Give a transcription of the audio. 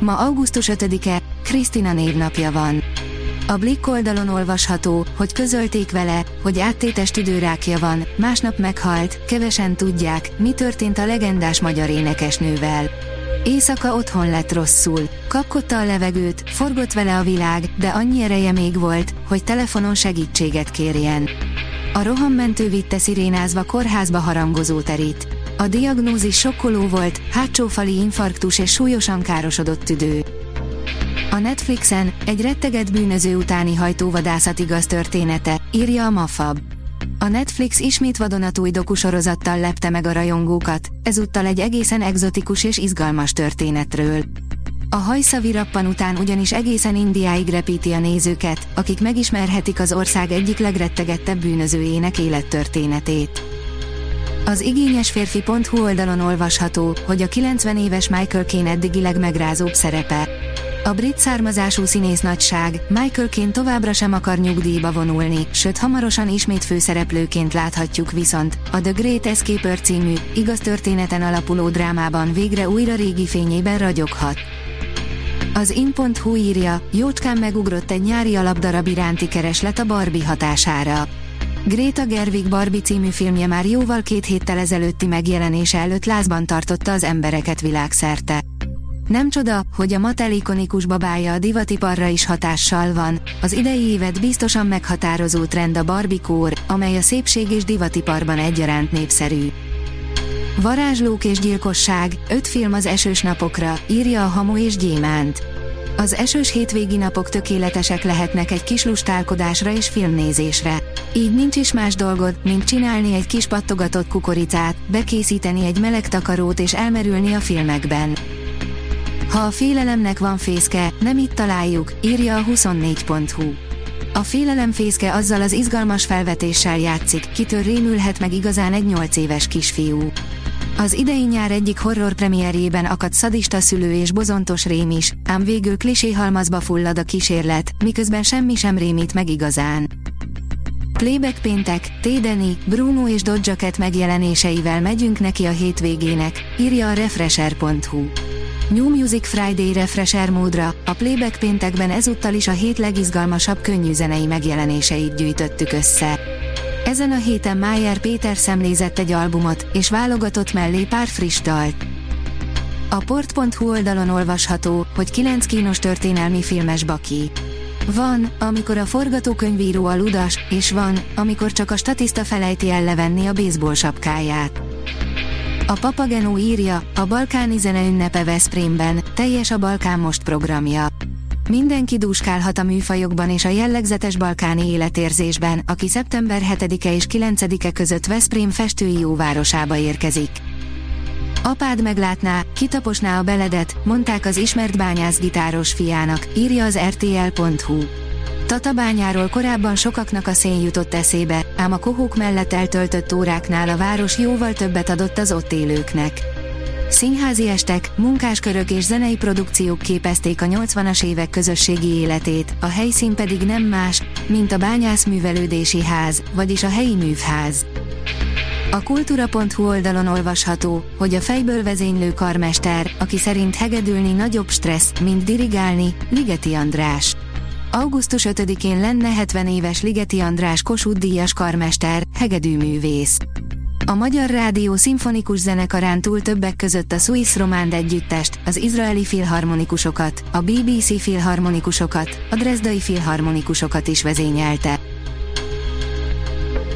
Ma augusztus 5-e, Krisztina névnapja van. A Blick oldalon olvasható, hogy közölték vele, hogy áttétes tüdőrákja van, másnap meghalt, kevesen tudják, mi történt a legendás magyar énekesnővel. Éjszaka otthon lett rosszul, kapkodta a levegőt, forgott vele a világ, de annyi ereje még volt, hogy telefonon segítséget kérjen. A rohammentő vitte szirénázva kórházba harangozó terít. A diagnózis sokkoló volt, hátsófali infarktus és súlyosan károsodott tüdő. A Netflixen egy retteget bűnöző utáni hajtóvadászat igaz története, írja a Mafab. A Netflix ismét vadonatúj dokusorozattal lepte meg a rajongókat, ezúttal egy egészen egzotikus és izgalmas történetről. A hajszavi rappan után ugyanis egészen Indiáig repíti a nézőket, akik megismerhetik az ország egyik legrettegettebb bűnözőjének élettörténetét. Az igényes férfi.hu oldalon olvasható, hogy a 90 éves Michael Caine eddigi legmegrázóbb szerepe. A brit származású színész nagyság, Michael Caine továbbra sem akar nyugdíjba vonulni, sőt hamarosan ismét főszereplőként láthatjuk viszont, a The Great Escaper című, igaz történeten alapuló drámában végre újra régi fényében ragyoghat. Az in.hu írja, jócskán megugrott egy nyári alapdarab iránti kereslet a Barbie hatására. Greta Gerwig Barbie című filmje már jóval két héttel ezelőtti megjelenése előtt lázban tartotta az embereket világszerte. Nem csoda, hogy a Mattel ikonikus babája a divatiparra is hatással van, az idei évet biztosan meghatározó trend a Barbie kór, amely a szépség és divatiparban egyaránt népszerű. Varázslók és gyilkosság, öt film az esős napokra, írja a Hamu és Gyémánt. Az esős hétvégi napok tökéletesek lehetnek egy kis lustálkodásra és filmnézésre. Így nincs is más dolgod, mint csinálni egy kis pattogatott kukoricát, bekészíteni egy meleg takarót és elmerülni a filmekben. Ha a félelemnek van fészke, nem itt találjuk, írja a 24.hu. A félelem fészke azzal az izgalmas felvetéssel játszik, kitől rémülhet meg igazán egy 8 éves kisfiú. Az idei nyár egyik horror premierjében akadt szadista szülő és bozontos rém is, ám végül kliséhalmazba fullad a kísérlet, miközben semmi sem rémít meg igazán. Playback péntek, Tédeni, Bruno és Dodge megjelenéseivel megyünk neki a hétvégének, írja a Refresher.hu. New Music Friday Refresher módra, a Playback péntekben ezúttal is a hét legizgalmasabb könnyűzenei megjelenéseit gyűjtöttük össze. Ezen a héten Májer Péter szemlézett egy albumot, és válogatott mellé pár friss dalt. A port.hu oldalon olvasható, hogy kilenc kínos történelmi filmes baki. Van, amikor a forgatókönyvíró a ludas, és van, amikor csak a statiszta felejti el levenni a baseball sapkáját. A Papagenó írja, a balkáni zene ünnepe Veszprémben, teljes a Balkán Most programja. Mindenki dúskálhat a műfajokban és a jellegzetes balkáni életérzésben, aki szeptember 7-e és 9-e között Veszprém festői jóvárosába érkezik. Apád meglátná, kitaposná a beledet, mondták az ismert bányászgitáros fiának, írja az rtl.hu. Tatabányáról korábban sokaknak a szén jutott eszébe, ám a kohók mellett eltöltött óráknál a város jóval többet adott az ott élőknek. Színházi estek, munkáskörök és zenei produkciók képezték a 80-as évek közösségi életét, a helyszín pedig nem más, mint a Bányászművelődési Ház, vagyis a helyi művház. A kultúra.hu oldalon olvasható, hogy a fejből vezénylő karmester, aki szerint hegedülni nagyobb stressz, mint dirigálni, Ligeti András. Augusztus 5-én lenne 70 éves Ligeti András Kossuth díjas karmester, hegedűművész. A Magyar Rádió szimfonikus zenekarán túl többek között a Swiss Romand együttest, az izraeli filharmonikusokat, a BBC filharmonikusokat, a Dresdai filharmonikusokat is vezényelte.